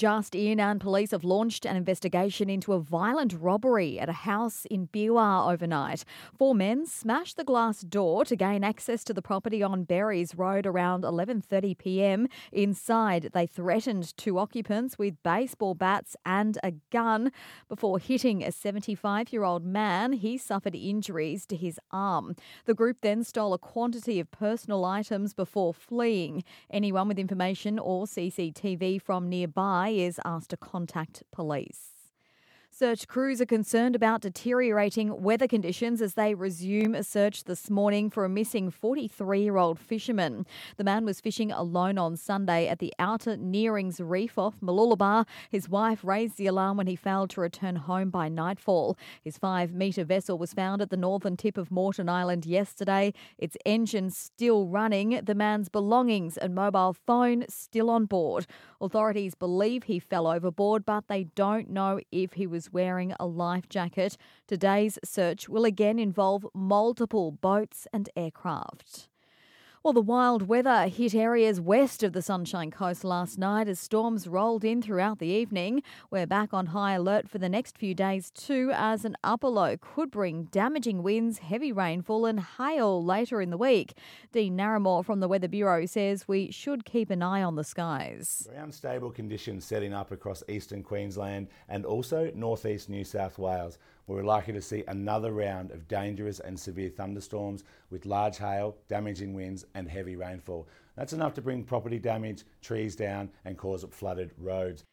just in, and police have launched an investigation into a violent robbery at a house in Beerwah overnight. Four men smashed the glass door to gain access to the property on Berries Road around 11:30 p.m. Inside, they threatened two occupants with baseball bats and a gun before hitting a 75-year-old man. He suffered injuries to his arm. The group then stole a quantity of personal items before fleeing. Anyone with information or CCTV from nearby is asked to contact police. Search crews are concerned about deteriorating weather conditions as they resume a search this morning for a missing 43 year old fisherman. The man was fishing alone on Sunday at the Outer Gneerings Reef off Mooloolaba. His wife raised the alarm when he failed to return home by nightfall. His five metre vessel was found at the northern tip of Moreton Island yesterday, its engine still running, the man's belongings and mobile phone still on board. Authorities believe he fell overboard, but they don't know if he was wearing a life jacket. Today's search will again involve multiple boats and aircraft. Well, the wild weather hit areas west of the Sunshine Coast last night as storms rolled in throughout the evening. We're back on high alert for the next few days too, as an upper low could bring damaging winds, heavy rainfall, and hail later in the week. Dean Narramore from the Weather Bureau says we should keep an eye on the skies. Very unstable conditions setting up across eastern Queensland and also northeast New South Wales. Where we're likely to see another round of dangerous and severe thunderstorms with large hail, damaging winds, and heavy rainfall. That's enough to bring property damage, trees down, and cause flooded roads.